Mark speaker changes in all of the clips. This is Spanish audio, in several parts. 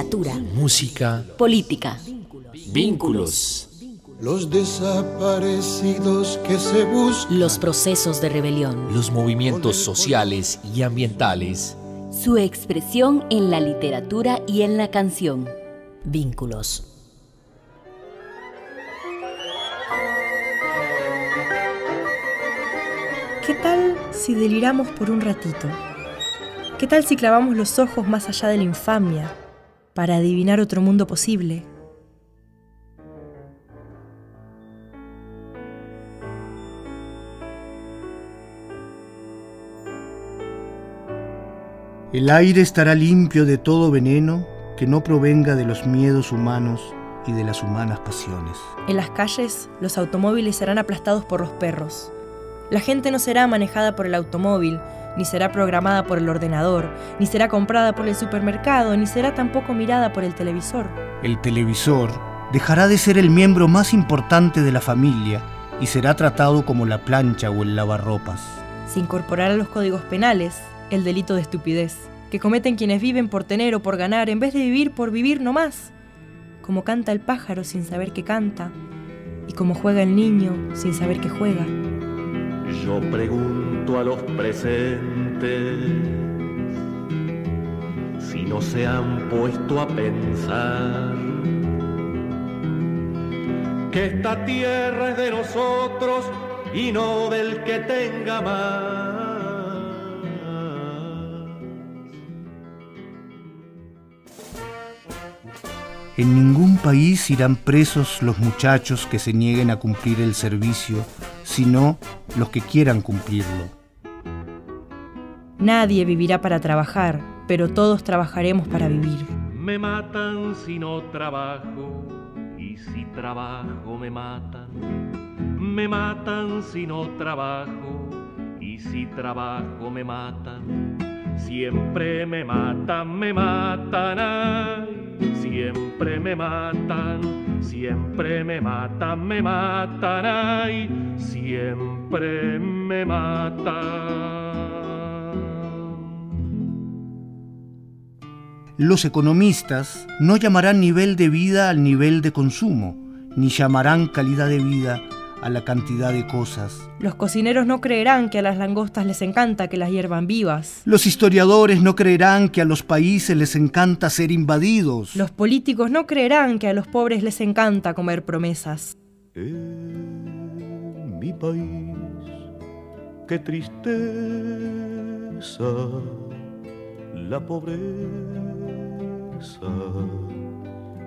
Speaker 1: literatura,
Speaker 2: música,
Speaker 1: política,
Speaker 2: vínculos,
Speaker 3: los desaparecidos que se buscan,
Speaker 1: los procesos de rebelión,
Speaker 2: los movimientos sociales y ambientales,
Speaker 1: su expresión en la literatura y en la canción. Vínculos.
Speaker 4: ¿Qué tal si deliramos por un ratito? ¿Qué tal si clavamos los ojos más allá de la infamia para adivinar otro mundo posible?
Speaker 5: El aire estará limpio de todo veneno que no provenga de los miedos humanos y de las humanas pasiones.
Speaker 4: En las calles, los automóviles serán aplastados por los perros. La gente no será manejada por el automóvil, ni será programada por el ordenador, ni será comprada por el supermercado, ni será tampoco mirada por el televisor.
Speaker 5: El televisor dejará de ser el miembro más importante de la familia y será tratado como la plancha o el lavarropas.
Speaker 4: Se incorporará a los códigos penales el delito de estupidez, que cometen quienes viven por tener o por ganar en vez de vivir por vivir no más. Como canta el pájaro sin saber que canta, y como juega el niño sin saber que juega.
Speaker 6: Yo pregunto a los presentes si no se han puesto a pensar que esta tierra es de nosotros y no del que tenga más.
Speaker 5: En ningún país irán presos los muchachos que se nieguen a cumplir el servicio, sino los que quieran cumplirlo.
Speaker 4: Nadie vivirá para trabajar, pero todos trabajaremos para vivir.
Speaker 6: Me matan si no trabajo y si trabajo me matan. Me matan si no trabajo y si trabajo me matan. Siempre me matan, me matan, ay, siempre me matan, siempre me matan, me matan, ay, siempre me matan.
Speaker 5: Los economistas no llamarán nivel de vida al nivel de consumo, ni llamarán calidad de vida a la cantidad de cosas.
Speaker 4: Los cocineros no creerán que a las langostas les encanta que las hiervan vivas.
Speaker 5: Los historiadores no creerán que a los países les encanta ser invadidos.
Speaker 4: Los políticos no creerán que a los pobres les encanta comer promesas.
Speaker 6: En mi país, qué tristeza, la pobreza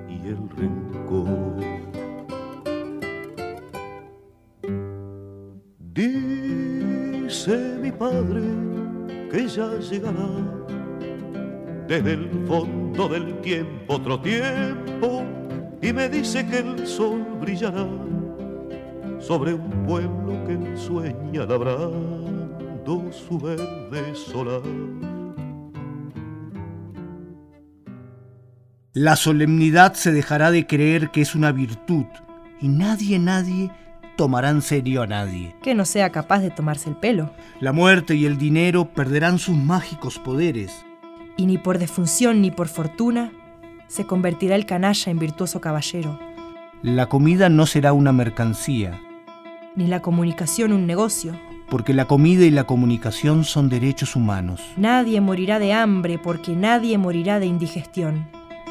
Speaker 6: y el rencor. Dice mi padre que ya llegará desde el fondo del tiempo otro tiempo y me dice que el sol brillará sobre un pueblo que sueña labrando su verde solar.
Speaker 5: La solemnidad se dejará de creer que es una virtud y nadie, nadie tomará en serio a nadie.
Speaker 4: Que no sea capaz de tomarse el pelo.
Speaker 5: La muerte y el dinero perderán sus mágicos poderes.
Speaker 4: Y ni por defunción ni por fortuna se convertirá el canalla en virtuoso caballero.
Speaker 5: La comida no será una mercancía.
Speaker 4: Ni la comunicación un negocio.
Speaker 5: Porque la comida y la comunicación son derechos humanos.
Speaker 4: Nadie morirá de hambre porque nadie morirá de indigestión.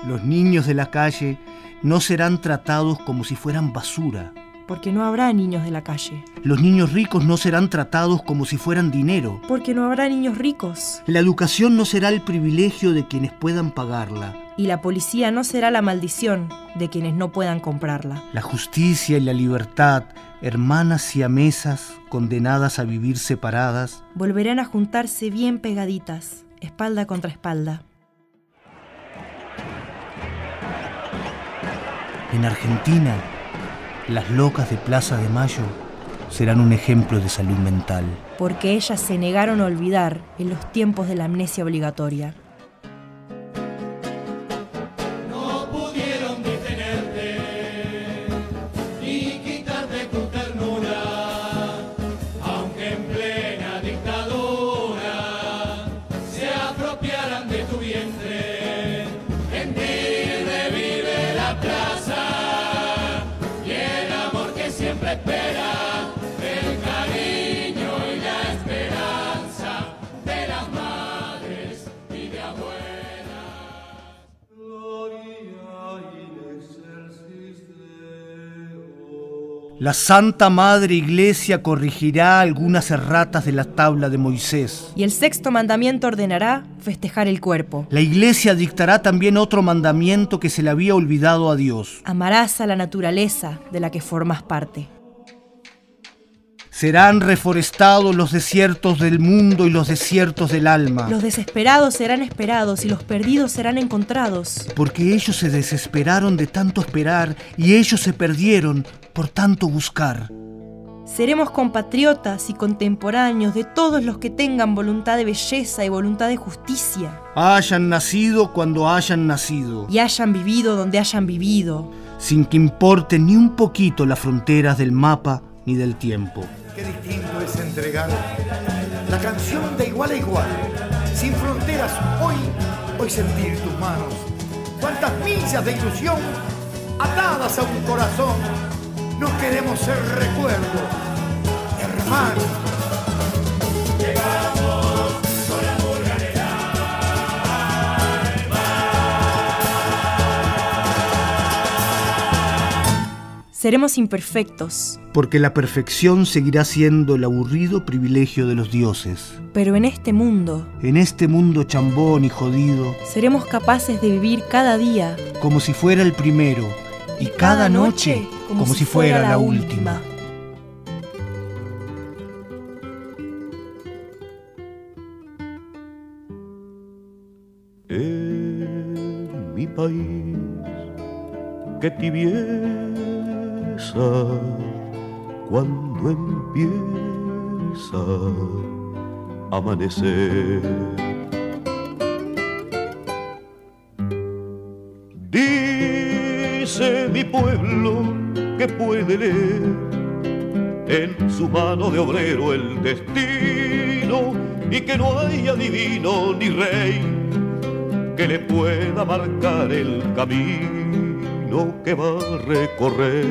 Speaker 5: Los niños de la calle no serán tratados como si fueran basura
Speaker 4: porque no habrá niños de la calle.
Speaker 5: Los niños ricos no serán tratados como si fueran dinero,
Speaker 4: porque no habrá niños ricos.
Speaker 5: La educación no será el privilegio de quienes puedan pagarla.
Speaker 4: Y la policía no será la maldición de quienes no puedan comprarla.
Speaker 5: La justicia y la libertad, hermanas y amesas condenadas a vivir separadas,
Speaker 4: volverán a juntarse bien pegaditas, espalda contra espalda.
Speaker 5: En Argentina, las locas de Plaza de Mayo serán un ejemplo de salud mental.
Speaker 4: Porque ellas se negaron a olvidar en los tiempos de la amnesia obligatoria.
Speaker 5: La Santa Madre Iglesia corregirá algunas erratas de la tabla de Moisés.
Speaker 4: Y el sexto mandamiento ordenará festejar el cuerpo.
Speaker 5: La Iglesia dictará también otro mandamiento que se le había olvidado a Dios.
Speaker 4: Amarás a la naturaleza de la que formas parte.
Speaker 5: Serán reforestados los desiertos del mundo y los desiertos del alma.
Speaker 4: Los desesperados serán esperados y los perdidos serán encontrados.
Speaker 5: Porque ellos se desesperaron de tanto esperar y ellos se perdieron por tanto buscar.
Speaker 4: Seremos compatriotas y contemporáneos de todos los que tengan voluntad de belleza y voluntad de justicia.
Speaker 5: Hayan nacido cuando hayan nacido.
Speaker 4: Y hayan vivido donde hayan vivido.
Speaker 5: Sin que importe ni un poquito las fronteras del mapa ni del tiempo.
Speaker 7: Qué distinto es entregar la canción de igual a igual, sin fronteras, hoy, hoy sentir tus manos. Cuántas millas de ilusión atadas a un corazón. No queremos ser recuerdo, hermanos.
Speaker 8: Llegamos con la
Speaker 4: Seremos imperfectos.
Speaker 5: Porque la perfección seguirá siendo el aburrido privilegio de los dioses.
Speaker 4: Pero en este mundo,
Speaker 5: En este mundo chambón y jodido,
Speaker 4: seremos capaces de vivir cada día
Speaker 5: como si fuera el primero, y cada noche como, si fuera la última.
Speaker 9: En mi país, qué tibieza cuando empieza a amanecer. Dice mi pueblo que puede leer en su mano de obrero el destino y que no hay adivino ni rey que le pueda marcar el camino que va a recorrer.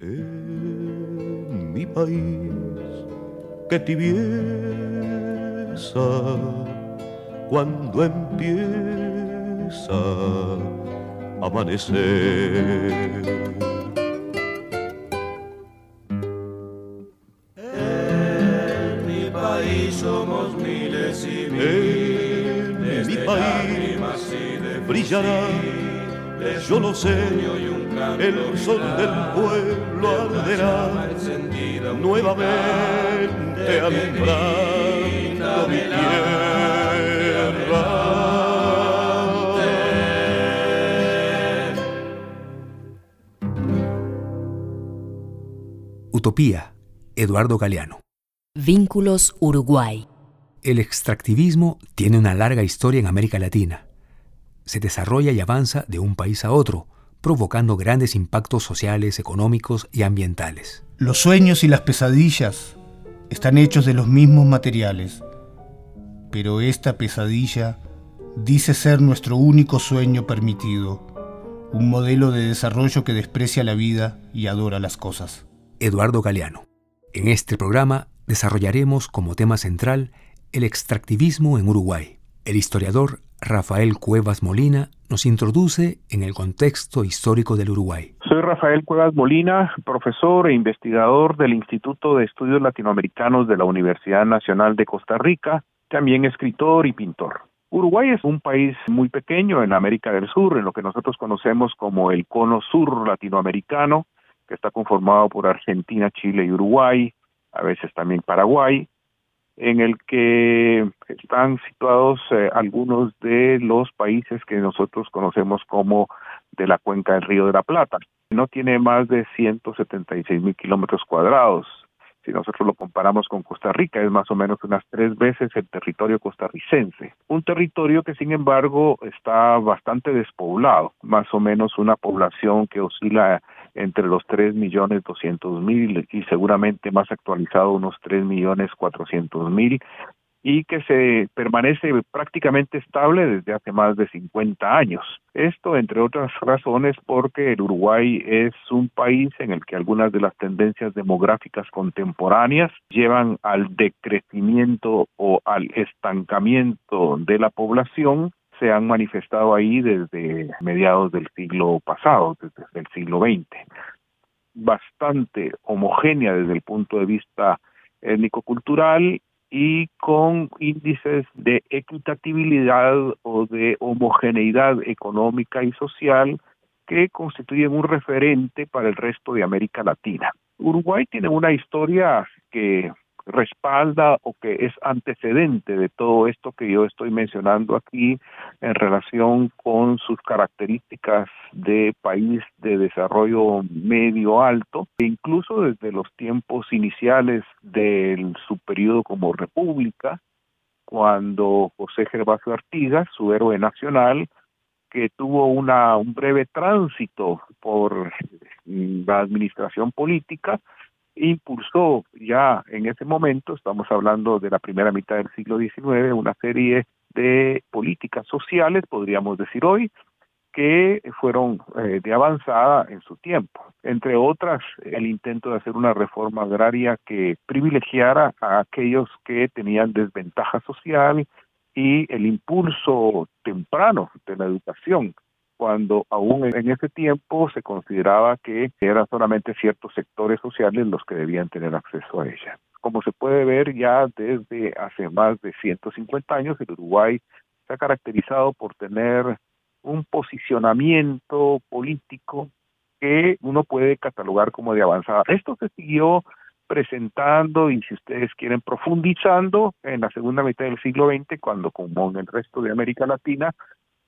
Speaker 9: En mi país, que tibieza cuando empieza a amanecer.
Speaker 8: En mi país somos miles y
Speaker 9: En
Speaker 8: miles
Speaker 9: mi
Speaker 8: de
Speaker 9: país
Speaker 8: y de
Speaker 9: brillará, yo lo sé, el sol del pueblo arderá nuevamente
Speaker 8: gigante
Speaker 10: Utopía, Eduardo Galeano.
Speaker 1: Vínculos Uruguay.
Speaker 10: El extractivismo tiene una larga historia en América Latina. Se desarrolla y avanza de un país a otro, provocando grandes impactos sociales, económicos y ambientales.
Speaker 5: Los sueños y las pesadillas están hechos de los mismos materiales, pero esta pesadilla dice ser nuestro único sueño permitido, un modelo de desarrollo que desprecia la vida y adora las cosas.
Speaker 10: Eduardo Galeano. En este programa desarrollaremos como tema central el extractivismo en Uruguay. El historiador Rafael Cuevas Molina nos introduce en el contexto histórico del Uruguay.
Speaker 11: Soy Rafael Cuevas Molina, profesor e investigador del Instituto de Estudios Latinoamericanos de la Universidad Nacional de Costa Rica, también escritor y pintor. Uruguay es un país muy pequeño en América del Sur, en lo que nosotros conocemos como el cono sur latinoamericano, que está conformado por Argentina, Chile y Uruguay, a veces también Paraguay, en el que están situados eh, algunos de los países que nosotros conocemos como de la cuenca del Río de la Plata. No tiene más de 176 mil kilómetros cuadrados. Si nosotros lo comparamos con Costa Rica, es más o menos unas tres veces el territorio costarricense. Un territorio que, sin embargo, está bastante despoblado, más o menos una población que oscila entre los 3 millones 200 mil y seguramente más actualizado unos 3 millones 400 mil y que se permanece prácticamente estable desde hace más de 50 años. Esto, entre otras razones, porque el Uruguay es un país en el que algunas de las tendencias demográficas contemporáneas llevan al decrecimiento o al estancamiento de la población se han manifestado ahí desde mediados del siglo pasado, desde el siglo XX. Bastante homogénea desde el punto de vista étnico-cultural y con índices de equitatividad o de homogeneidad económica y social que constituyen un referente para el resto de América Latina. Uruguay tiene una historia que respalda o que es antecedente de todo esto que yo estoy mencionando aquí en relación con sus características de país de desarrollo medio alto, e incluso desde los tiempos iniciales de su periodo como república, cuando José Gervasio Artigas, su héroe nacional, que tuvo una, un breve tránsito por la administración política, impulsó ya en ese momento, estamos hablando de la primera mitad del siglo XIX, una serie de políticas sociales, podríamos decir hoy, que fueron eh, de avanzada en su tiempo. Entre otras, el intento de hacer una reforma agraria que privilegiara a aquellos que tenían desventaja social y el impulso temprano de la educación cuando aún en ese tiempo se consideraba que eran solamente ciertos sectores sociales los que debían tener acceso a ella. Como se puede ver ya desde hace más de 150 años, el Uruguay se ha caracterizado por tener un posicionamiento político que uno puede catalogar como de avanzada. Esto se siguió presentando y si ustedes quieren profundizando en la segunda mitad del siglo XX, cuando como en el resto de América Latina,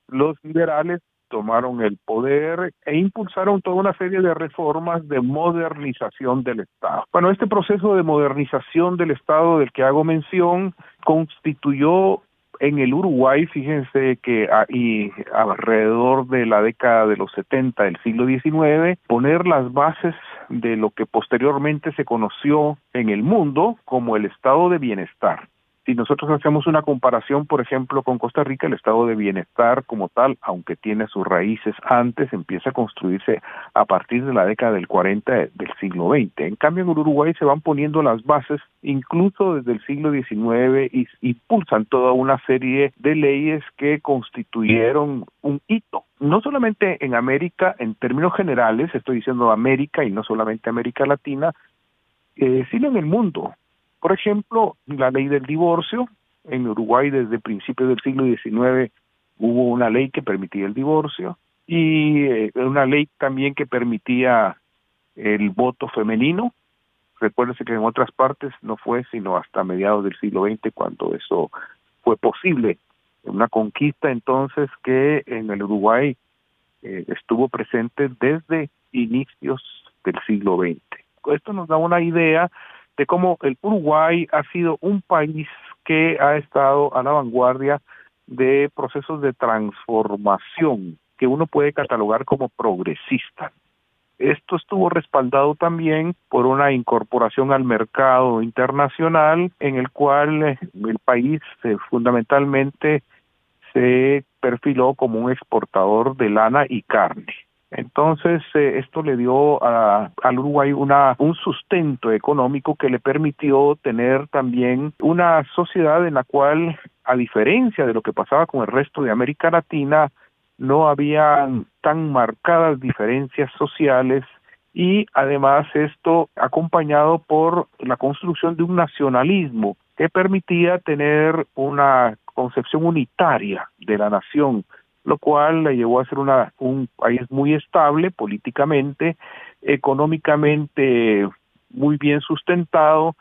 Speaker 11: los liberales tomaron el poder e impulsaron toda una serie de reformas de modernización del Estado. Bueno, este proceso de modernización del Estado del que hago mención constituyó en el Uruguay, fíjense que ahí, alrededor de la década de los 70 del siglo XIX, poner las bases de lo que posteriormente se conoció en el mundo como el estado de bienestar. Si nosotros hacemos una comparación, por ejemplo, con Costa Rica, el estado de bienestar como tal, aunque tiene sus raíces antes, empieza a construirse a partir de la década del 40 del siglo XX. En cambio, en Uruguay se van poniendo las bases incluso desde el siglo XIX y impulsan toda una serie de leyes que constituyeron un hito no solamente en América, en términos generales, estoy diciendo América y no solamente América Latina, eh, sino en el mundo. Por ejemplo, la ley del divorcio. En Uruguay desde principios del siglo XIX hubo una ley que permitía el divorcio y eh, una ley también que permitía el voto femenino. Recuérdense que en otras partes no fue sino hasta mediados del siglo XX cuando eso fue posible. Una conquista entonces que en el Uruguay eh, estuvo presente desde inicios del siglo XX. Esto nos da una idea de cómo el Uruguay ha sido un país que ha estado a la vanguardia de procesos de transformación que uno puede catalogar como progresista. Esto estuvo respaldado también por una incorporación al mercado internacional en el cual eh, el país eh, fundamentalmente se perfiló como un exportador de lana y carne. Entonces, eh, esto le dio a, al Uruguay una, un sustento económico que le permitió tener también una sociedad en la cual, a diferencia de lo que pasaba con el resto de América Latina, no había tan marcadas diferencias sociales y además esto acompañado por la construcción de un nacionalismo que permitía tener una concepción unitaria de la nación lo cual le llevó a ser una, un país muy estable políticamente, económicamente muy bien sustentado,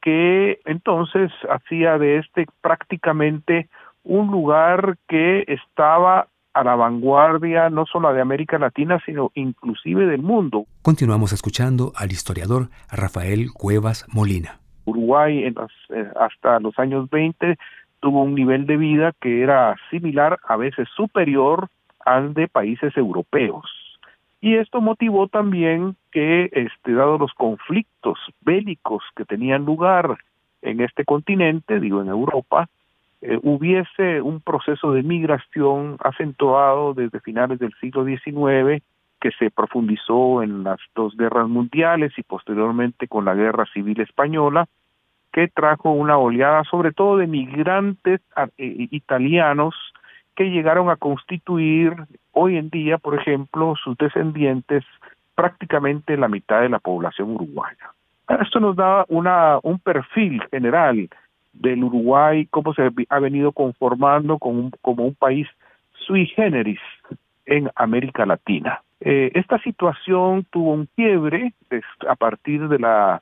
Speaker 11: que entonces hacía de este prácticamente un lugar que estaba a la vanguardia no solo de América Latina, sino inclusive del mundo.
Speaker 10: Continuamos escuchando al historiador Rafael Cuevas Molina.
Speaker 11: Uruguay en eh, hasta los años 20 tuvo un nivel de vida que era similar, a veces superior al de países europeos. Y esto motivó también que, este, dado los conflictos bélicos que tenían lugar en este continente, digo en Europa, eh, hubiese un proceso de migración acentuado desde finales del siglo XIX que se profundizó en las dos guerras mundiales y posteriormente con la guerra civil española, que trajo una oleada sobre todo de migrantes eh, italianos que llegaron a constituir hoy en día, por ejemplo, sus descendientes prácticamente la mitad de la población uruguaya. Esto nos da una, un perfil general del Uruguay, cómo se ha venido conformando como un, como un país sui generis en América Latina. Eh, esta situación tuvo un quiebre a partir de la,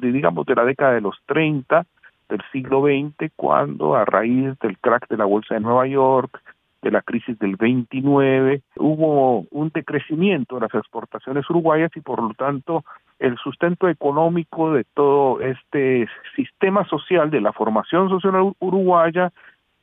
Speaker 11: digamos, de la década de los 30 del siglo XX, cuando a raíz del crack de la bolsa de Nueva York, de la crisis del 29, hubo un decrecimiento de las exportaciones uruguayas y por lo tanto el sustento económico de todo este sistema social de la formación social uruguaya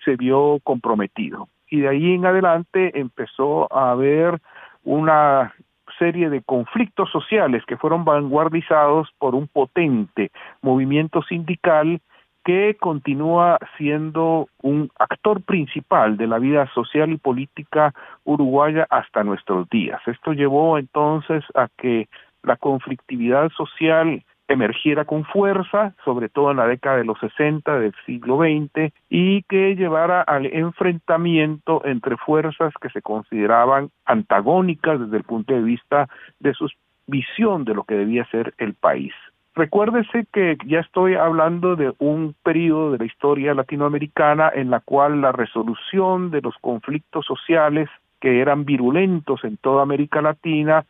Speaker 11: se vio comprometido. Y de ahí en adelante empezó a haber una serie de conflictos sociales que fueron vanguardizados por un potente movimiento sindical que continúa siendo un actor principal de la vida social y política uruguaya hasta nuestros días. Esto llevó entonces a que la conflictividad social emergiera con fuerza, sobre todo en la década de los 60 del siglo XX, y que llevara al enfrentamiento entre fuerzas que se consideraban antagónicas desde el punto de vista de su visión de lo que debía ser el país. Recuérdese que ya estoy hablando de un periodo de la historia latinoamericana en la cual la resolución de los conflictos sociales que eran virulentos en toda América Latina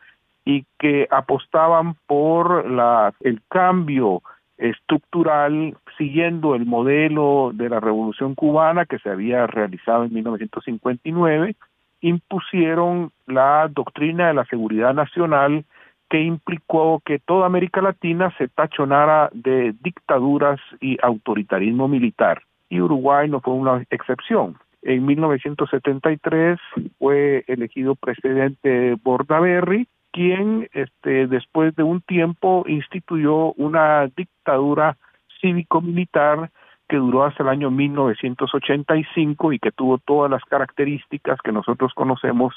Speaker 11: y que apostaban por la, el cambio estructural siguiendo el modelo de la Revolución cubana que se había realizado en 1959, impusieron la doctrina de la seguridad nacional que implicó que toda América Latina se tachonara de dictaduras y autoritarismo militar. Y Uruguay no fue una excepción. En 1973 fue elegido presidente Bordaberry, quien este, después de un tiempo instituyó una dictadura cívico-militar que duró hasta el año 1985 y que tuvo todas las características que nosotros conocemos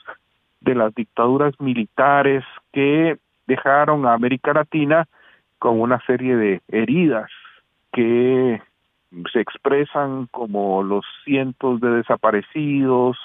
Speaker 11: de las dictaduras militares que dejaron a América Latina con una serie de heridas que se expresan como los cientos de desaparecidos,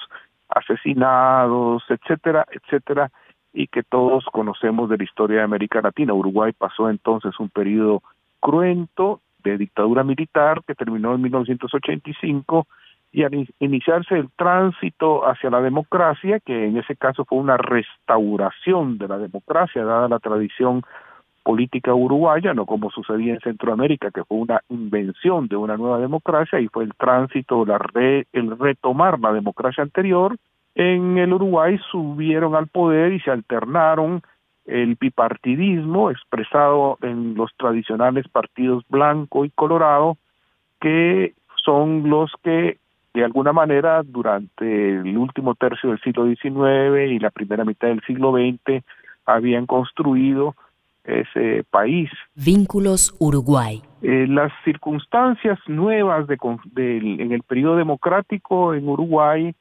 Speaker 11: asesinados, etcétera, etcétera, y que todos conocemos de la historia de América Latina. Uruguay pasó entonces un periodo cruento de dictadura militar que terminó en 1985 y al iniciarse el tránsito hacia la democracia, que en ese caso fue una restauración de la democracia, dada la tradición política uruguaya, no como sucedía en Centroamérica, que fue una invención de una nueva democracia, y fue el tránsito, la el retomar la democracia anterior. En el Uruguay subieron al poder y se alternaron el bipartidismo expresado en los tradicionales partidos blanco y colorado, que son los que de alguna manera durante el último tercio del siglo XIX y la primera mitad del siglo XX habían construido ese país.
Speaker 1: Vínculos Uruguay.
Speaker 11: Eh, las circunstancias nuevas de, en el periodo democrático en Uruguay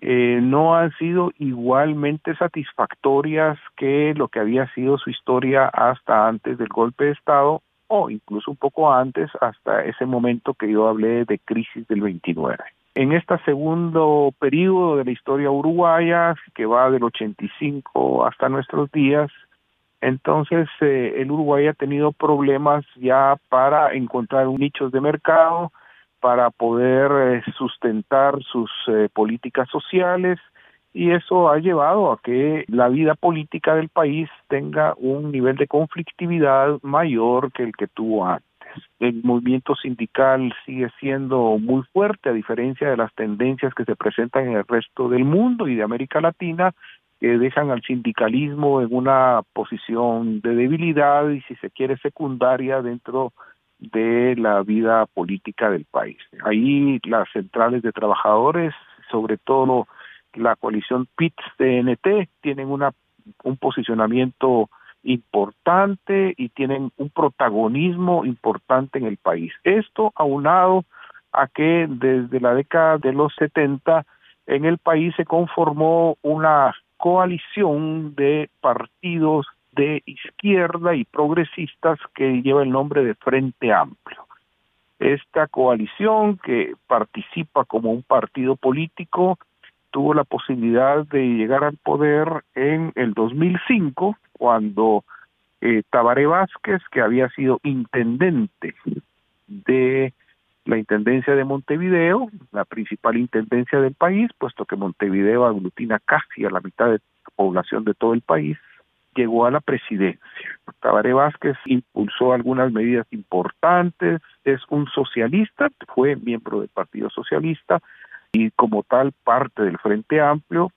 Speaker 11: eh, no han sido igualmente satisfactorias que lo que había sido su historia hasta antes del golpe de Estado o incluso un poco antes, hasta ese momento que yo hablé de crisis del 29 en este segundo periodo de la historia uruguaya, que va del 85 hasta nuestros días, entonces eh, el Uruguay ha tenido problemas ya para encontrar nichos de mercado, para poder eh, sustentar sus eh, políticas sociales y eso ha llevado a que la vida política del país tenga un nivel de conflictividad mayor que el que tuvo antes. El movimiento sindical sigue siendo muy fuerte a diferencia de las tendencias que se presentan en el resto del mundo y de América Latina que dejan al sindicalismo en una posición de debilidad y si se quiere secundaria dentro de la vida política del país. Ahí las centrales de trabajadores, sobre todo la coalición PITS-TNT, tienen una un posicionamiento importante y tienen un protagonismo importante en el país. Esto aunado a que desde la década de los 70 en el país se conformó una coalición de partidos de izquierda y progresistas que lleva el nombre de Frente Amplio. Esta coalición que participa como un partido político tuvo la posibilidad de llegar al poder en el 2005, cuando eh, Tabaré Vázquez, que había sido intendente de la Intendencia de Montevideo, la principal intendencia del país, puesto que Montevideo aglutina casi a la mitad de la población de todo el país, llegó a la presidencia. Tabaré Vázquez impulsó algunas medidas importantes, es un socialista, fue miembro del Partido Socialista y como tal parte del Frente Amplio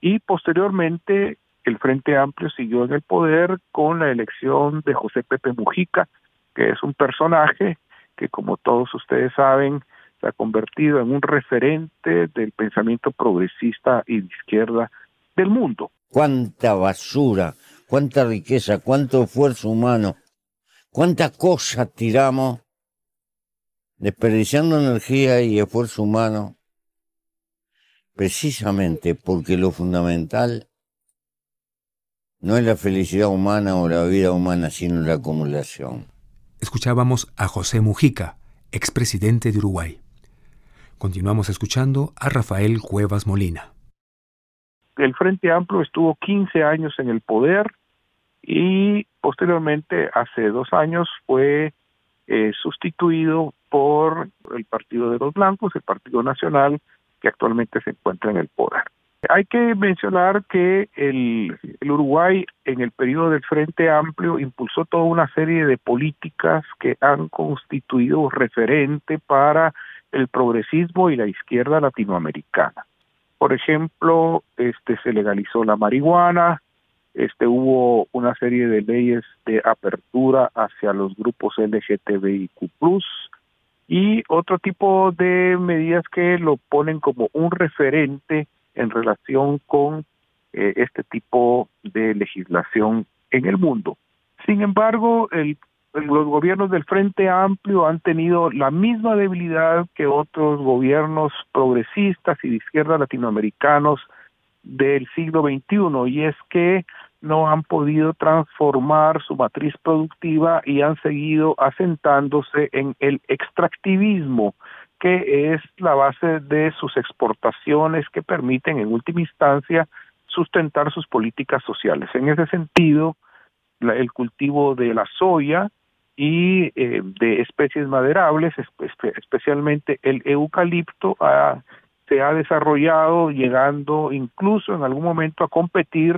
Speaker 11: y posteriormente el Frente Amplio siguió en el poder con la elección de José Pepe Mujica, que es un personaje que como todos ustedes saben se ha convertido en un referente del pensamiento progresista y de izquierda del mundo.
Speaker 12: Cuánta basura, cuánta riqueza, cuánto esfuerzo humano, cuánta cosa tiramos desperdiciando energía y esfuerzo humano, precisamente porque lo fundamental no es la felicidad humana o la vida humana, sino la acumulación
Speaker 10: escuchábamos a José Mujica, expresidente de Uruguay. Continuamos escuchando a Rafael Cuevas Molina.
Speaker 11: El Frente Amplio estuvo 15 años en el poder y posteriormente, hace dos años, fue eh, sustituido por el Partido de los Blancos, el Partido Nacional, que actualmente se encuentra en el poder. Hay que mencionar que el, Uruguay en el periodo del Frente Amplio impulsó toda una serie de políticas que han constituido referente para el progresismo y la izquierda latinoamericana. Por ejemplo, este se legalizó la marihuana, este hubo una serie de leyes de apertura hacia los grupos LGTBIQ+, y otro tipo de medidas que lo ponen como un referente en relación con eh, este tipo de legislación en el mundo. Sin embargo, el, los gobiernos del Frente Amplio han tenido la misma debilidad que otros gobiernos progresistas y de izquierda latinoamericanos del siglo XXI, y es que no han podido transformar su matriz productiva y han seguido asentándose en el extractivismo, que es la base de sus exportaciones que permiten en última instancia sustentar sus políticas sociales. En ese sentido, el cultivo de la soya y eh, de especies maderables, especialmente el eucalipto, se ha desarrollado llegando incluso en algún momento a competir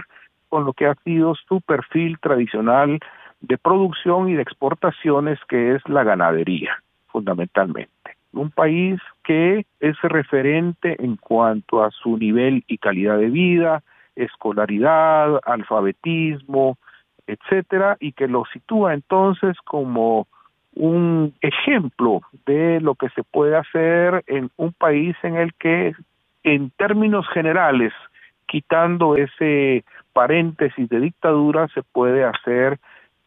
Speaker 11: con lo que ha sido su perfil tradicional de producción y de exportaciones, que es la ganadería, fundamentalmente. Un país que es referente en cuanto a su nivel y calidad de vida, escolaridad, alfabetismo, etcétera, y que lo sitúa entonces como un ejemplo de lo que se puede hacer en un país en el que, en términos generales, quitando ese paréntesis de dictadura, se puede hacer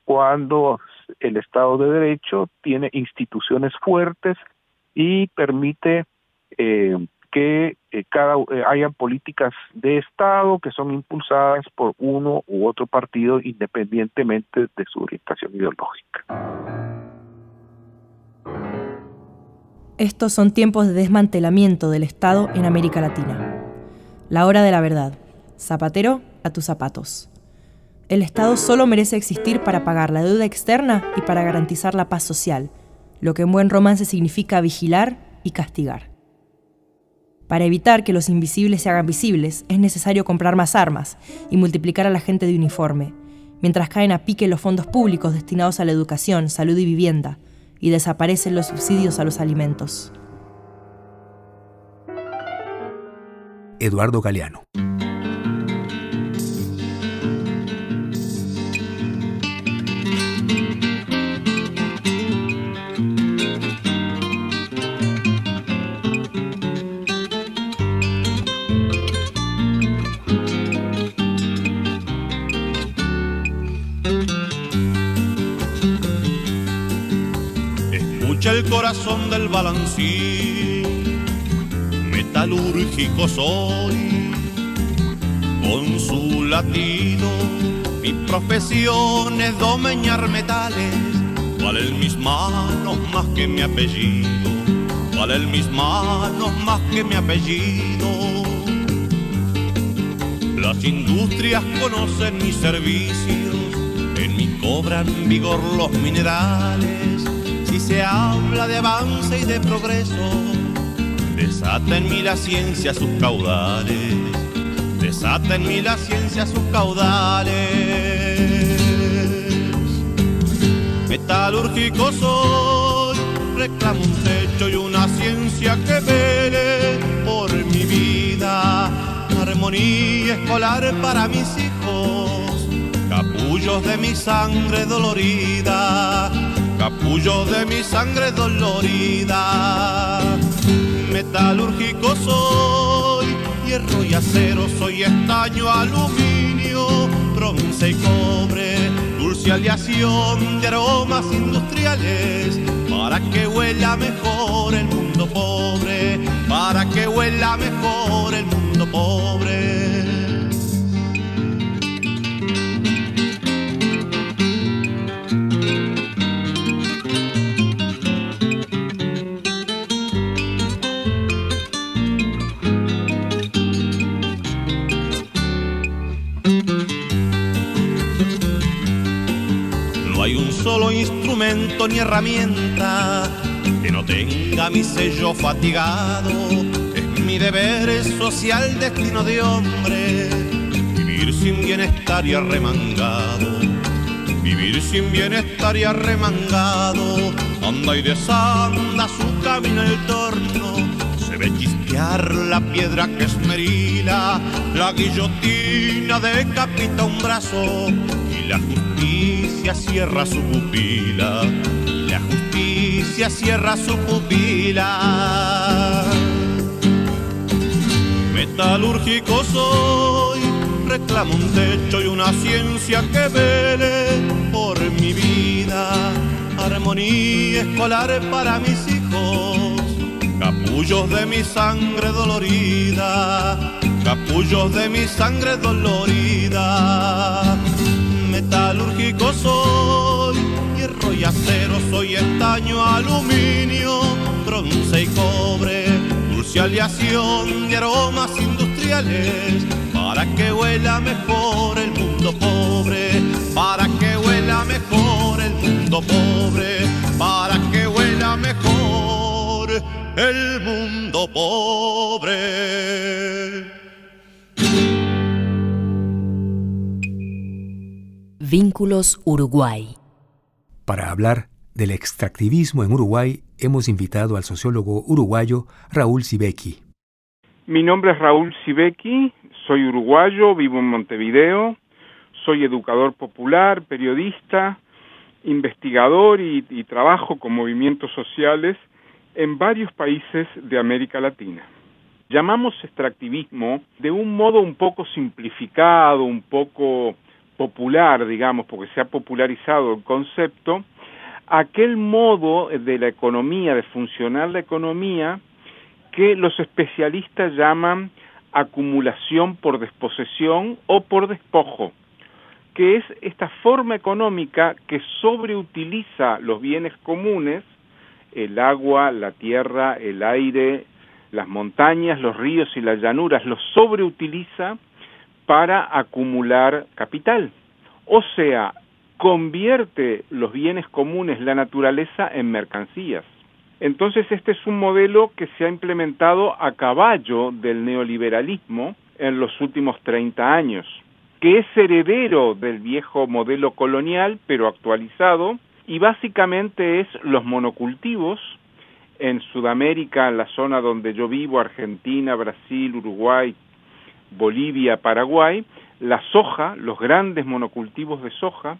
Speaker 11: cuando el Estado de Derecho tiene instituciones fuertes y permite eh, que eh, cada eh, hayan políticas de Estado que son impulsadas por uno u otro partido independientemente de su orientación ideológica.
Speaker 4: Estos son tiempos de desmantelamiento del Estado en América Latina. La hora de la verdad. Zapatero a tus zapatos. El Estado solo merece existir para pagar la deuda externa y para garantizar la paz social lo que en buen romance significa vigilar y castigar. Para evitar que los invisibles se hagan visibles, es necesario comprar más armas y multiplicar a la gente de uniforme, mientras caen a pique los fondos públicos destinados a la educación, salud y vivienda, y desaparecen los subsidios a los alimentos.
Speaker 10: Eduardo Galeano.
Speaker 3: Corazón del balancín, metalúrgico soy, con su latido, mi profesión es domeñar metales, valen mis manos más que mi apellido, valen mis manos más que mi apellido, Las industrias conocen mis servicios, en mí cobran vigor los minerales. Si se habla de avance y de progreso, desata en mí la ciencia sus caudales, desata en mí la ciencia sus caudales. Metalúrgico soy, reclamo un techo y una ciencia que vele por mi vida. Armonía escolar para mis hijos, capullos de mi sangre dolorida, capullos de mi sangre dolorida. Metalúrgico soy, hierro y acero, soy estaño, aluminio, bronce y cobre dulce aleación de aromas industriales para que huela mejor el mundo pobre, para que huela mejor el mundo pobre. Ni herramienta que no tenga mi sello fatigado. Es mi deber social, destino de hombre, vivir sin bienestar y arremangado. Vivir sin bienestar y arremangado. Anda y desanda su camino el torno. Se ve chispear la piedra que esmerila. La guillotina decapita un brazo la justicia cierra su pupila. La justicia cierra su pupila. Metalúrgico soy, reclamo un techo y una ciencia que vele por mi vida. Armonía escolar para mis hijos, capullos de mi sangre dolorida, capullos de mi sangre dolorida. Metalúrgico soy, hierro y acero, soy estaño, aluminio, bronce y cobre, dulce aleación de aromas industriales, para que huela mejor el mundo pobre, para que huela mejor el mundo pobre, para que huela mejor el mundo pobre.
Speaker 1: Vínculos Uruguay.
Speaker 10: Para hablar del extractivismo en Uruguay, hemos invitado al sociólogo uruguayo Raúl Sibeki.
Speaker 13: Mi nombre es Raúl Sibeki, soy uruguayo, vivo en Montevideo, soy educador popular, periodista, investigador y, y, trabajo con movimientos sociales en varios países de América Latina. Llamamos extractivismo de un modo un poco simplificado, un poco popular, digamos, porque se ha popularizado el concepto, aquel modo de la economía, de funcionar la economía, que los especialistas llaman acumulación por desposesión o por despojo, que es esta forma económica que sobreutiliza los bienes comunes, el agua, la tierra, el aire, las montañas, los ríos y las llanuras, los sobreutiliza para acumular capital. O sea, convierte los bienes comunes, la naturaleza, en mercancías. Entonces este es un modelo que se ha implementado a caballo del neoliberalismo en los últimos 30 años, que es heredero del viejo modelo colonial, pero actualizado, y básicamente es los monocultivos en Sudamérica, en la zona donde yo vivo, Argentina, Brasil, Uruguay, Bolivia, Paraguay, la soja, los grandes monocultivos de soja,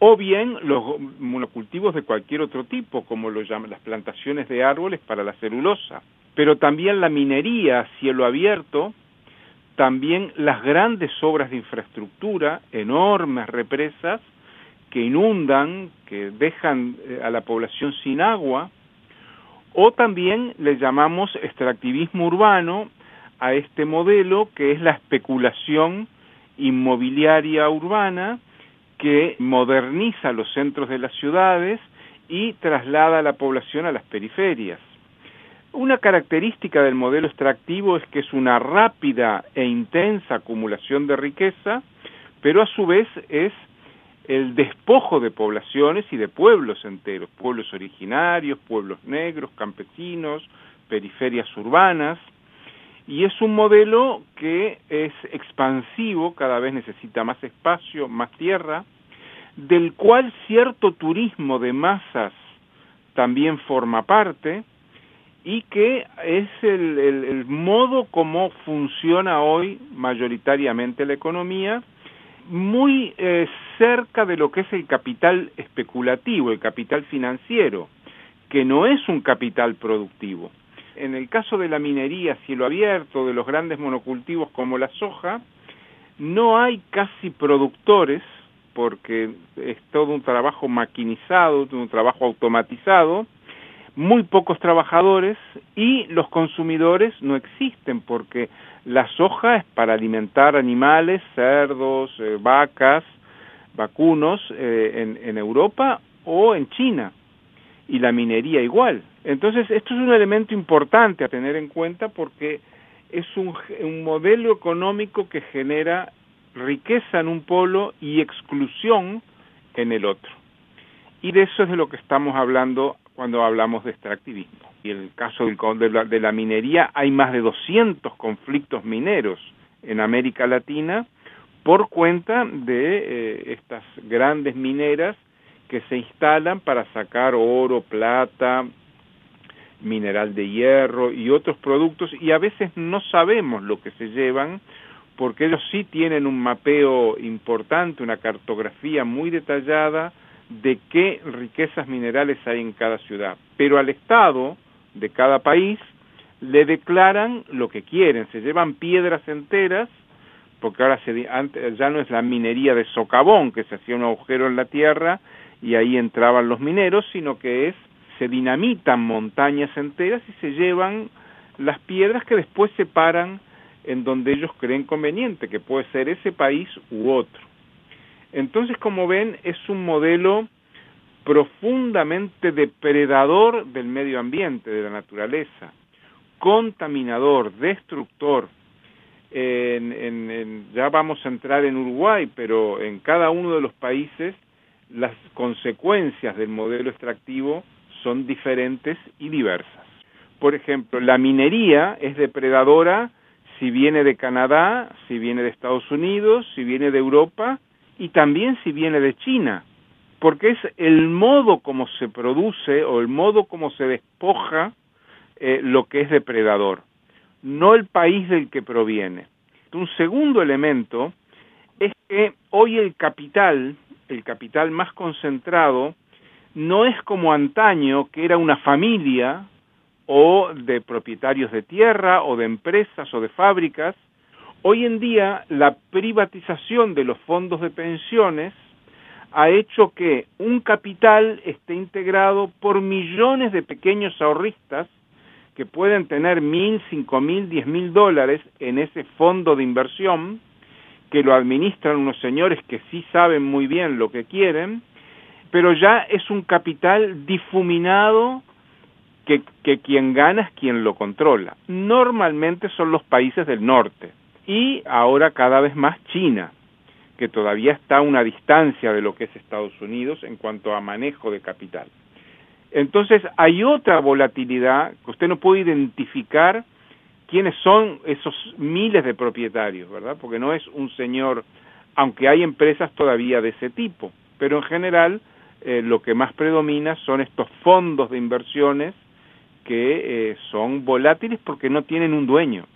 Speaker 13: o bien los monocultivos de cualquier otro tipo, como lo llaman las plantaciones de árboles para la celulosa, pero también la minería a cielo abierto, también las grandes obras de infraestructura, enormes represas que inundan, que dejan a la población sin agua, o también le llamamos extractivismo urbano a este modelo que es la especulación inmobiliaria urbana que moderniza los centros de las ciudades y traslada a la población a las periferias. Una característica del modelo extractivo es que es una rápida e intensa acumulación de riqueza, pero a su vez es el despojo de poblaciones y de pueblos enteros, pueblos originarios, pueblos negros, campesinos, periferias urbanas, y es un modelo que es expansivo, cada vez necesita más espacio, más tierra, del cual cierto turismo de masas también forma parte y que es el, modo como funciona hoy mayoritariamente la economía, muy eh, cerca de lo que es el capital especulativo, el capital financiero, que no es un capital productivo. En el caso de la minería cielo abierto, de los grandes monocultivos como la soja, no hay casi productores porque es todo un trabajo maquinizado, un trabajo automatizado, muy pocos trabajadores y los consumidores no existen porque la soja es para alimentar animales, cerdos, eh, vacas, vacunos eh, en, en Europa o en China y la minería igual. Entonces, esto es un elemento importante a tener en cuenta porque es un, un modelo económico que genera riqueza en un polo y exclusión en el otro. Y de eso es de lo que estamos hablando cuando hablamos de extractivismo. Y en el caso de la, minería hay más de 200 conflictos mineros en América Latina por cuenta de eh, estas grandes mineras que se instalan para sacar oro, plata, mineral de hierro y otros productos y a veces no sabemos lo que se llevan porque ellos sí tienen un mapeo importante, una cartografía muy detallada de qué riquezas minerales hay en cada ciudad. Pero al Estado de cada país le declaran lo que quieren, se llevan piedras enteras, porque ahora se, ya no es la minería de socavón, que se hacía un agujero en la tierra y ahí entraban los mineros, sino que es, se dinamitan montañas enteras y se llevan las piedras que después se paran en donde ellos creen conveniente, que puede ser ese país u otro. Entonces, como ven, es un modelo profundamente depredador del medio ambiente, de la naturaleza, contaminador, destructor. En, en, ya vamos a entrar en Uruguay, pero en cada uno de los países las consecuencias del modelo extractivo son diferentes y diversas. Por ejemplo, la minería es depredadora si viene de Canadá, si viene de Estados Unidos, si viene de Europa y también si viene de China, porque es el modo como se produce o el modo como se despoja eh, lo que es depredador, no el país del que proviene. Un segundo elemento es que hoy el capital, el capital más concentrado, no es como antaño, que era una familia o de propietarios de tierra o de empresas o de fábricas, hoy en día la privatización de los fondos de pensiones ha hecho que un capital esté integrado por millones de pequeños ahorristas que pueden tener mil, cinco mil, diez mil dólares en ese fondo de inversión, que lo administran unos señores que sí saben muy bien lo que quieren, pero ya es un capital difuminado que, que quien gana es quien lo controla. Normalmente son los países del norte y ahora cada vez más China, que todavía está a una distancia de lo que es Estados Unidos en cuanto a manejo de capital. Entonces hay otra volatilidad que usted no puede identificar quiénes son esos miles de propietarios, ¿verdad? Porque no es un señor, aunque hay empresas todavía de ese tipo, pero en general eh, lo que más predomina son estos fondos de inversiones que eh, son volátiles porque no tienen un dueño.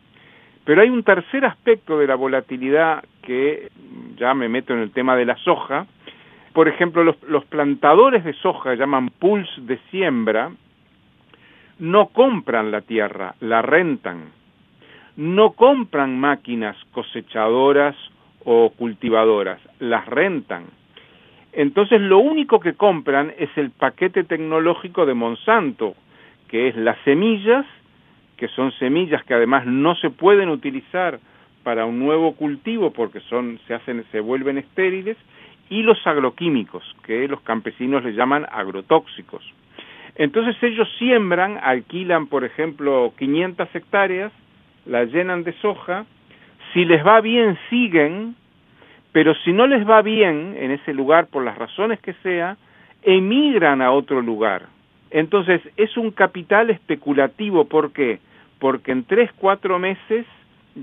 Speaker 13: Pero hay un tercer aspecto de la volatilidad que ya me meto en el tema de la soja. Por ejemplo, los, los plantadores de soja, llaman pools de siembra, no compran la tierra, la rentan. No compran máquinas cosechadoras o cultivadoras, las rentan. Entonces lo único que compran es el paquete tecnológico de Monsanto, que es las semillas, que son semillas que además no se pueden utilizar para un nuevo cultivo porque son se hacen se vuelven estériles y los agroquímicos que los campesinos le llaman agrotóxicos. Entonces ellos siembran, alquilan, por ejemplo, 500 hectáreas, la llenan de soja, si les va bien siguen, pero si no les va bien en ese lugar por las razones que sea, emigran a otro lugar. Entonces es un capital especulativo, ¿por qué? Porque en tres, cuatro meses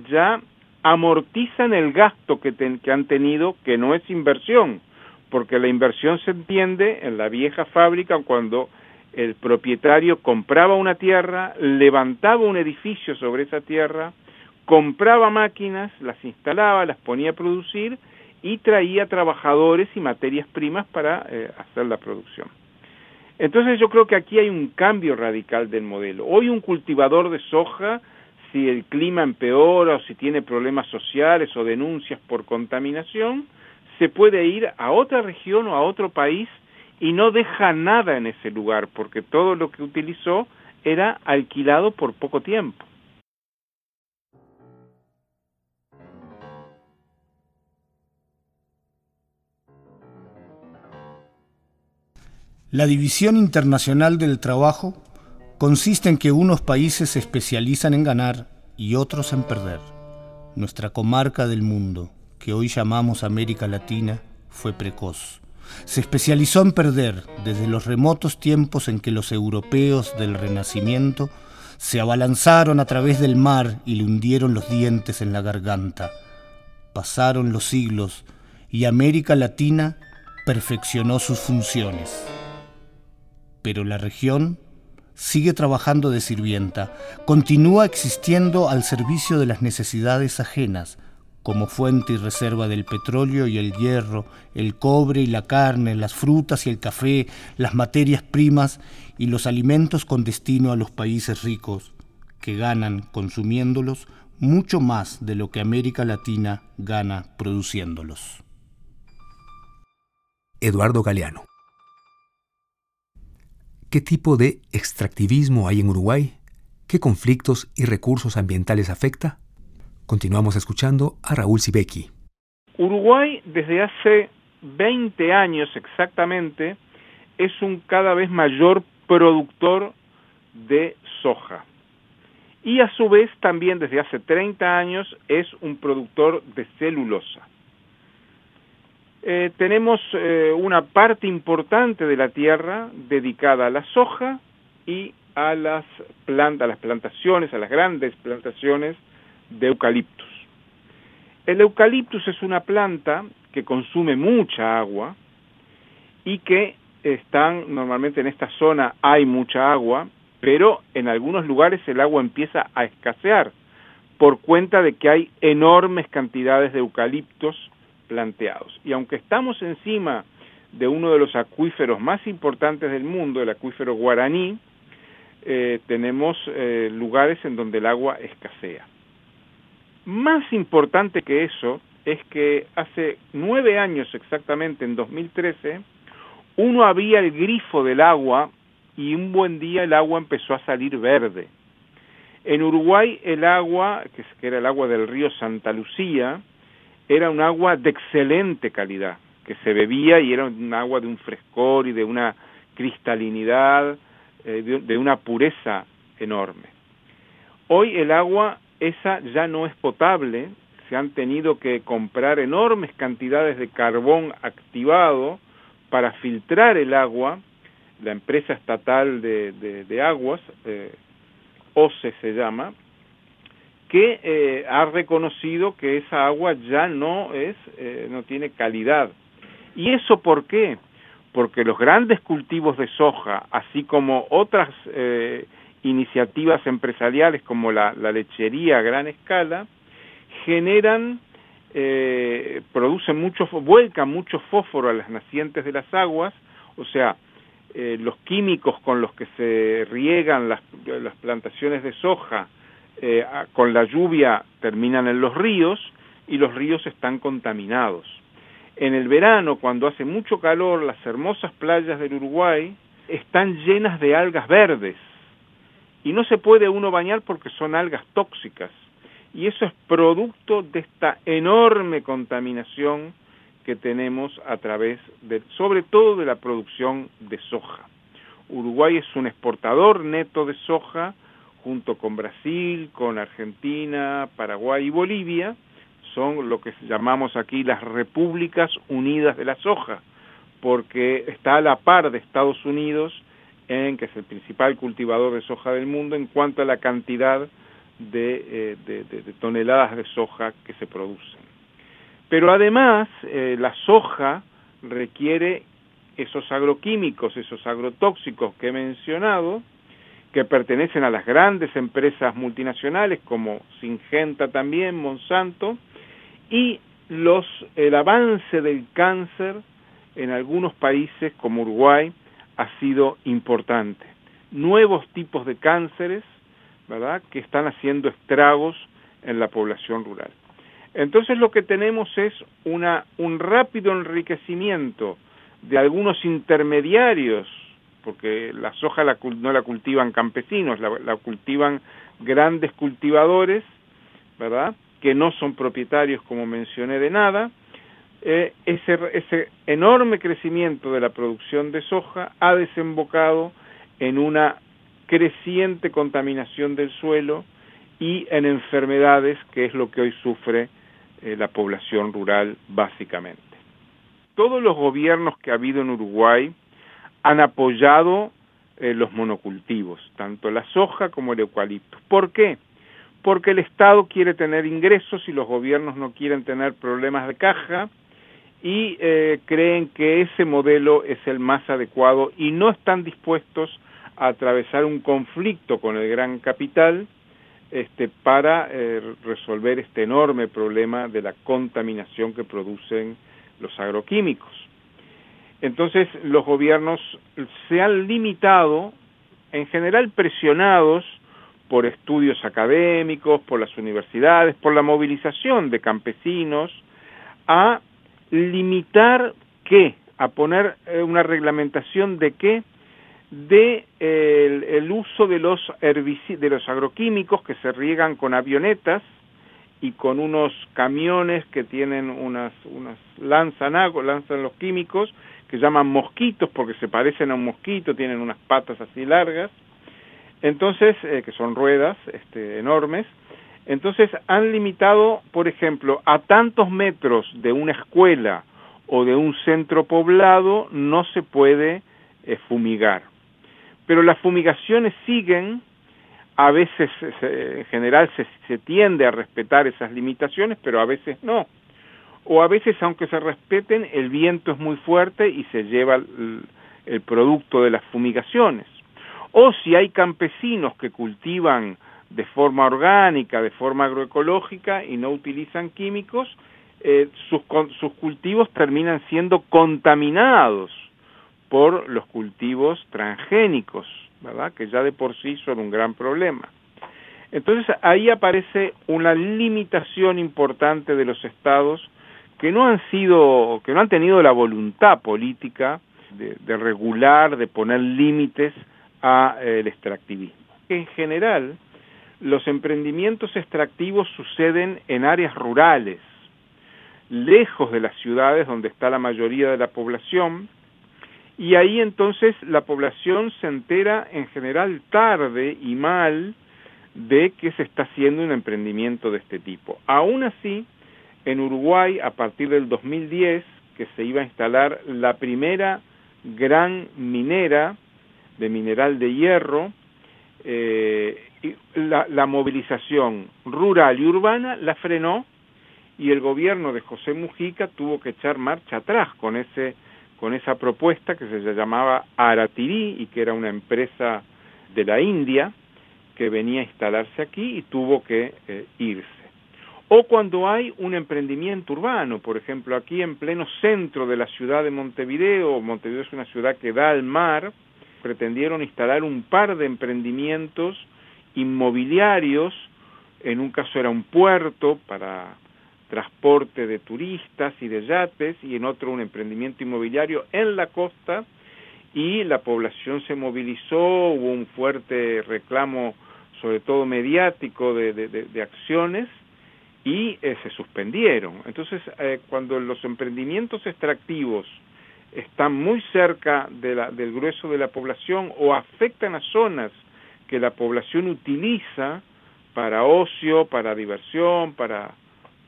Speaker 13: ya amortizan el gasto que, que han tenido, que no es inversión, porque la inversión se entiende en la vieja fábrica cuando el propietario compraba una tierra, levantaba un edificio sobre esa tierra, compraba máquinas, las instalaba, las ponía a producir y traía trabajadores y materias primas para eh, hacer la producción. Entonces yo creo que aquí hay un cambio radical del modelo. Hoy un cultivador de soja, si el clima empeora o si tiene problemas sociales o denuncias por contaminación, se puede ir a otra región o a otro país y no deja nada en ese lugar porque todo lo que utilizó era alquilado por poco tiempo.
Speaker 5: La división internacional del trabajo consiste en que unos países se especializan en ganar y otros en perder. Nuestra comarca del mundo, que hoy llamamos América Latina, fue precoz. Se especializó en perder desde los remotos tiempos en que los europeos del Renacimiento se abalanzaron a través del mar y le hundieron los dientes en la garganta. Pasaron los siglos y América Latina perfeccionó sus funciones pero la región sigue trabajando de sirvienta, continúa existiendo al servicio de las necesidades ajenas, como fuente y reserva del petróleo y el hierro, el cobre y la carne, las frutas y el café, las materias primas y los alimentos con destino a los países ricos, que ganan consumiéndolos mucho más de lo que América Latina gana produciéndolos.
Speaker 10: Eduardo Galeano ¿Qué tipo de extractivismo hay en Uruguay? ¿Qué conflictos y recursos ambientales afecta? Continuamos escuchando a Raúl Sibeki.
Speaker 13: Uruguay desde hace 20 años exactamente es un cada vez mayor productor de soja. Y a su vez también desde hace 30 años es un productor de celulosa. Eh, tenemos eh, una parte importante de la tierra dedicada a la soja y a las plantas, a las plantaciones, a las grandes plantaciones de eucaliptus. El eucaliptus es una planta que consume mucha agua y que están normalmente en esta zona hay mucha agua, pero en algunos lugares el agua empieza a escasear por cuenta de que hay enormes cantidades de eucaliptos planteados. Y aunque estamos encima de uno de los acuíferos más importantes del mundo, el acuífero guaraní, eh, tenemos eh, lugares en donde el agua escasea. Más importante que eso es que hace nueve años exactamente, en 2013, uno había el grifo del agua y un buen día el agua empezó a salir verde. En Uruguay el agua, que era el agua del río Santa Lucía, era un agua de excelente calidad, que se bebía y era un agua de un frescor y de una cristalinidad, eh, de, una pureza enorme. Hoy el agua esa ya no es potable, se han tenido que comprar enormes cantidades de carbón activado para filtrar el agua, la empresa estatal de, aguas, eh, OCE se llama, que eh, ha reconocido que esa agua ya no es, eh, no tiene calidad. ¿Y eso por qué? Porque los grandes cultivos de soja, así como otras eh, iniciativas empresariales como la, lechería a gran escala, generan, producen mucho, vuelcan mucho fósforo a las nacientes de las aguas, o sea, los químicos con los que se riegan las, las plantaciones de soja, eh, con la lluvia terminan en los ríos y los ríos están contaminados. En el verano, cuando hace mucho calor, las hermosas playas del Uruguay están llenas de algas verdes y no se puede uno bañar porque son algas tóxicas y eso es producto de esta enorme contaminación que tenemos a través de, sobre todo de la producción de soja. Uruguay es un exportador neto de soja junto con Brasil, con Argentina, Paraguay y Bolivia, son lo que llamamos aquí las Repúblicas Unidas de la Soja, porque está a la par de Estados Unidos, en que es el principal cultivador de soja del mundo en cuanto a la cantidad de, eh, toneladas de soja que se producen. Pero además, eh, la soja requiere esos agroquímicos, esos agrotóxicos que he mencionado, que pertenecen a las grandes empresas multinacionales como Singenta también, Monsanto, y los, el avance del cáncer en algunos países como Uruguay ha sido importante. Nuevos tipos de cánceres, ¿verdad?, que están haciendo estragos en la población rural. Entonces lo que tenemos es una, un rápido enriquecimiento de algunos intermediarios, porque la soja no la cultivan campesinos, la, la cultivan grandes cultivadores, ¿verdad?, que no son propietarios, como mencioné, de nada, eh, ese, ese enorme crecimiento de la producción de soja ha desembocado en una creciente contaminación del suelo y en enfermedades, que es lo que hoy sufre eh, la población rural básicamente. Todos los gobiernos que ha habido en Uruguay han apoyado eh, los monocultivos, tanto la soja como el eucalipto. ¿Por qué? porque el Estado quiere tener ingresos y los gobiernos no quieren tener problemas de caja y eh, creen que ese modelo es el más adecuado y no están dispuestos a atravesar un conflicto con el gran capital este, para eh, resolver este enorme problema de la contaminación que producen los agroquímicos. Entonces los gobiernos se han limitado, en general presionados por estudios académicos, por las universidades, por la movilización de campesinos, a limitar qué, a poner eh, una reglamentación de qué, de el, uso de los de los agroquímicos que se riegan con avionetas y con unos camiones que tienen unas unas lanzan lanzan los químicos que llaman mosquitos porque se parecen a un mosquito, tienen unas patas así largas entonces, eh, que son ruedas este, enormes, entonces han limitado, por ejemplo, a tantos metros de una escuela o de un centro poblado no se puede eh, fumigar. Pero las fumigaciones siguen, a veces en general se, se, tiende a respetar esas limitaciones, pero a veces no. O a veces, aunque se respeten, el viento es muy fuerte y se lleva el producto de las fumigaciones o si hay campesinos que cultivan de forma orgánica, de forma agroecológica y no utilizan químicos, eh, sus, sus cultivos terminan siendo contaminados por los cultivos transgénicos, ¿verdad? Que ya de por sí son un gran problema. Entonces ahí aparece una limitación importante de los estados que no han sido, que no han tenido la voluntad política de, de regular, de poner límites a eh, extractivismo. En general, los emprendimientos extractivos suceden en áreas rurales, lejos de las ciudades donde está la mayoría de la población, y ahí entonces la población se entera en general tarde y mal de que se está haciendo un emprendimiento de este tipo. Aún así, en Uruguay, a partir del 2010, que se iba a instalar la primera gran minera de mineral de hierro, eh, la, la, movilización rural y urbana la frenó y el gobierno de José Mujica tuvo que echar marcha atrás con ese con esa propuesta que se llamaba Aratirí y que era una empresa de la India que venía a instalarse aquí y tuvo que eh, irse. O cuando hay un emprendimiento urbano, por ejemplo, aquí en pleno centro de la ciudad de Montevideo, Montevideo es una ciudad que da al mar, pretendieron instalar un par de emprendimientos inmobiliarios, en un caso era un puerto para transporte de turistas y de yates, y en otro un emprendimiento inmobiliario en la costa, y la población se movilizó, hubo un fuerte reclamo, sobre todo mediático, de, de, acciones, y eh, se suspendieron. Entonces, eh, cuando los emprendimientos extractivos están muy cerca del grueso de la población o afectan a zonas que la población utiliza para ocio, para diversión, para,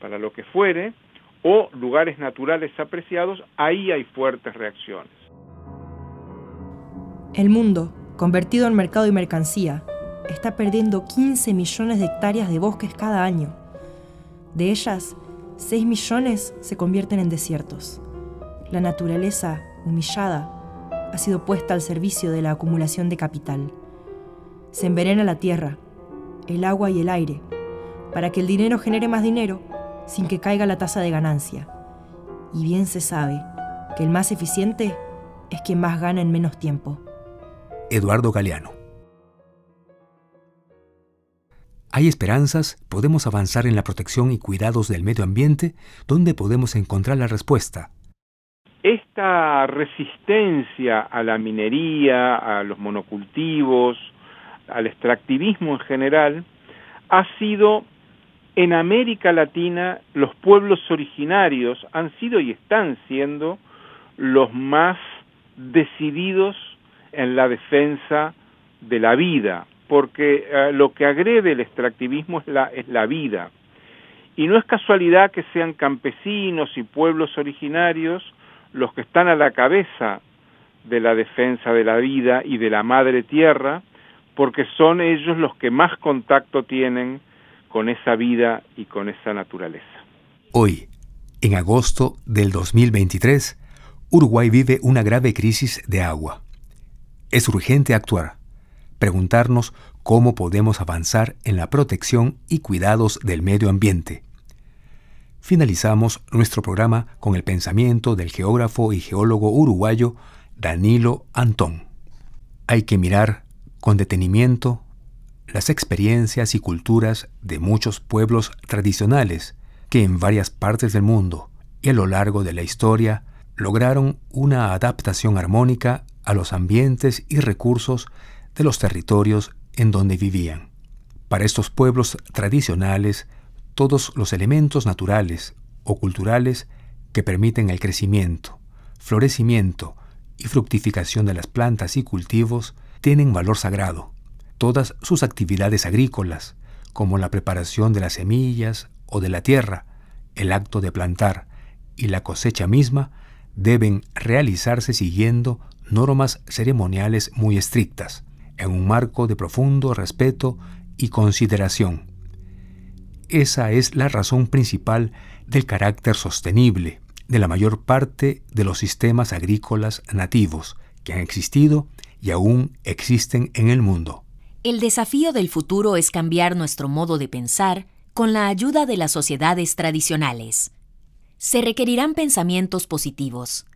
Speaker 13: para lo que fuere, o lugares naturales apreciados, ahí hay fuertes reacciones.
Speaker 4: El mundo, convertido en mercado y mercancía, está perdiendo 15 millones de hectáreas de bosques cada año. De ellas, 6 millones se convierten en desiertos. La naturaleza, humillada, ha sido puesta al servicio de la acumulación de capital. Se envenena la tierra, el agua y el aire, para que el dinero genere más dinero sin que caiga la tasa de ganancia. Y bien se sabe que el más eficiente es quien más gana en menos tiempo.
Speaker 10: Eduardo Galeano. ¿Hay esperanzas? ¿Podemos avanzar en la protección y cuidados del medio ambiente? ¿Dónde podemos encontrar la respuesta?
Speaker 13: Esta resistencia a la minería, a los monocultivos, al extractivismo en general, ha sido en América Latina los pueblos originarios han sido y están siendo los más decididos en la defensa de la vida, porque eh, lo que agrede el extractivismo es la, es la vida. Y no es casualidad que sean campesinos y pueblos originarios los que están a la cabeza de la defensa de la vida y de la madre tierra, porque son ellos los que más contacto tienen con esa vida y con esa naturaleza.
Speaker 10: Hoy, en agosto del 2023, Uruguay vive una grave crisis de agua. Es urgente actuar, preguntarnos cómo podemos avanzar en la protección y cuidados del medio ambiente. Finalizamos nuestro programa con el pensamiento del geógrafo y geólogo uruguayo Danilo Antón. Hay que mirar con detenimiento las experiencias y culturas de muchos pueblos tradicionales que en varias partes del mundo y a lo largo de la historia lograron una adaptación armónica a los ambientes y recursos de los territorios en donde vivían. Para estos pueblos tradicionales, todos los elementos naturales o culturales que permiten el crecimiento, florecimiento y fructificación de las plantas y cultivos tienen valor sagrado. Todas sus actividades agrícolas, como la preparación de las semillas o de la tierra, el acto de plantar y la cosecha misma, deben realizarse siguiendo normas ceremoniales muy estrictas, en un marco de profundo respeto y consideración. Esa es la razón principal del carácter sostenible de la mayor parte de los sistemas agrícolas nativos que han existido y aún existen en el mundo.
Speaker 1: El desafío del futuro es cambiar nuestro modo de pensar con la ayuda de las sociedades tradicionales. Se requerirán pensamientos positivos,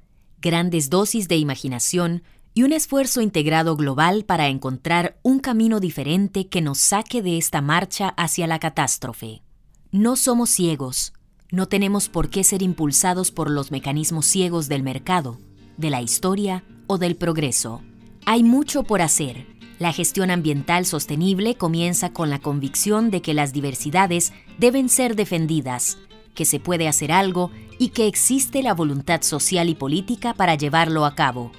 Speaker 1: grandes dosis de imaginación y un esfuerzo integrado global para encontrar un camino diferente que nos saque de esta marcha hacia la catástrofe. No somos ciegos, no tenemos por qué ser impulsados por los mecanismos ciegos del mercado, de la historia o del progreso. Hay mucho por hacer. La gestión ambiental sostenible comienza con la convicción de que las diversidades deben ser defendidas, que se puede hacer algo y que existe la voluntad social y política para llevarlo a cabo.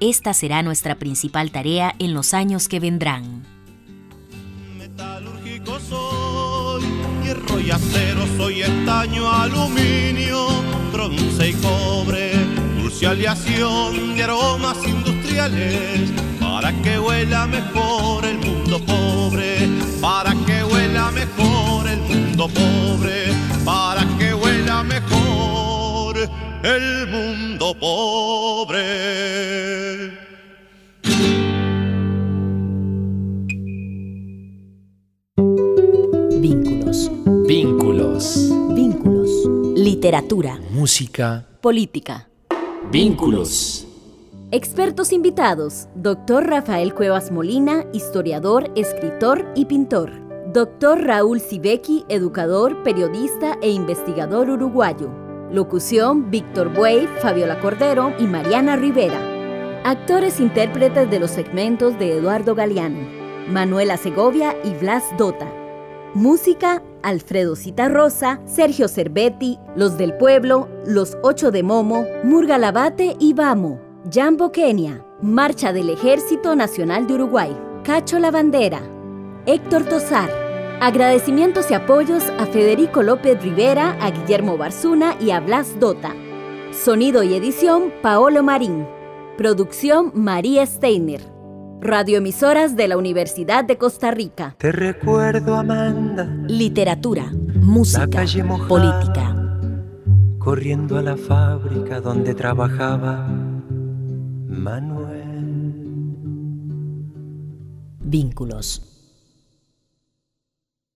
Speaker 1: Esta será nuestra principal tarea en los años que vendrán.
Speaker 3: Metalúrgico soy, hierro y acero, soy estaño, aluminio, bronce y cobre, dulce aleación de aromas industriales, para que huela mejor el mundo pobre, para que huela mejor el mundo pobre, para que huela mejor el mundo pobre.
Speaker 1: Literatura.
Speaker 2: Música.
Speaker 1: Política.
Speaker 2: Vínculos.
Speaker 1: Expertos invitados. Doctor Rafael Cuevas Molina, historiador, escritor y pintor. Doctor Raúl Sibeki, educador, periodista e investigador uruguayo. Locución, Víctor Buey, Fabiola Cordero y Mariana Rivera. Actores intérpretes de los segmentos de Eduardo Galeano, Manuela Segovia y Blas Dota.
Speaker 14: Música, Alfredo Citarrosa, Sergio Cervetti, Los del Pueblo, Los Ocho de Momo, Murga Labate y Vamo, Jambo Kenia, Marcha del Ejército Nacional de Uruguay, Cacho La Bandera, Héctor Tosar. Agradecimientos y apoyos a Federico López Rivera, a Guillermo Barzuna y a Blas Dota. Sonido y edición, Paolo Marín. Producción, María Steiner. Radioemisoras de la Universidad de Costa Rica.
Speaker 15: Te recuerdo, Amanda.
Speaker 1: Literatura, música, política.
Speaker 15: Corriendo a la fábrica donde trabajaba Manuel.
Speaker 1: Vínculos.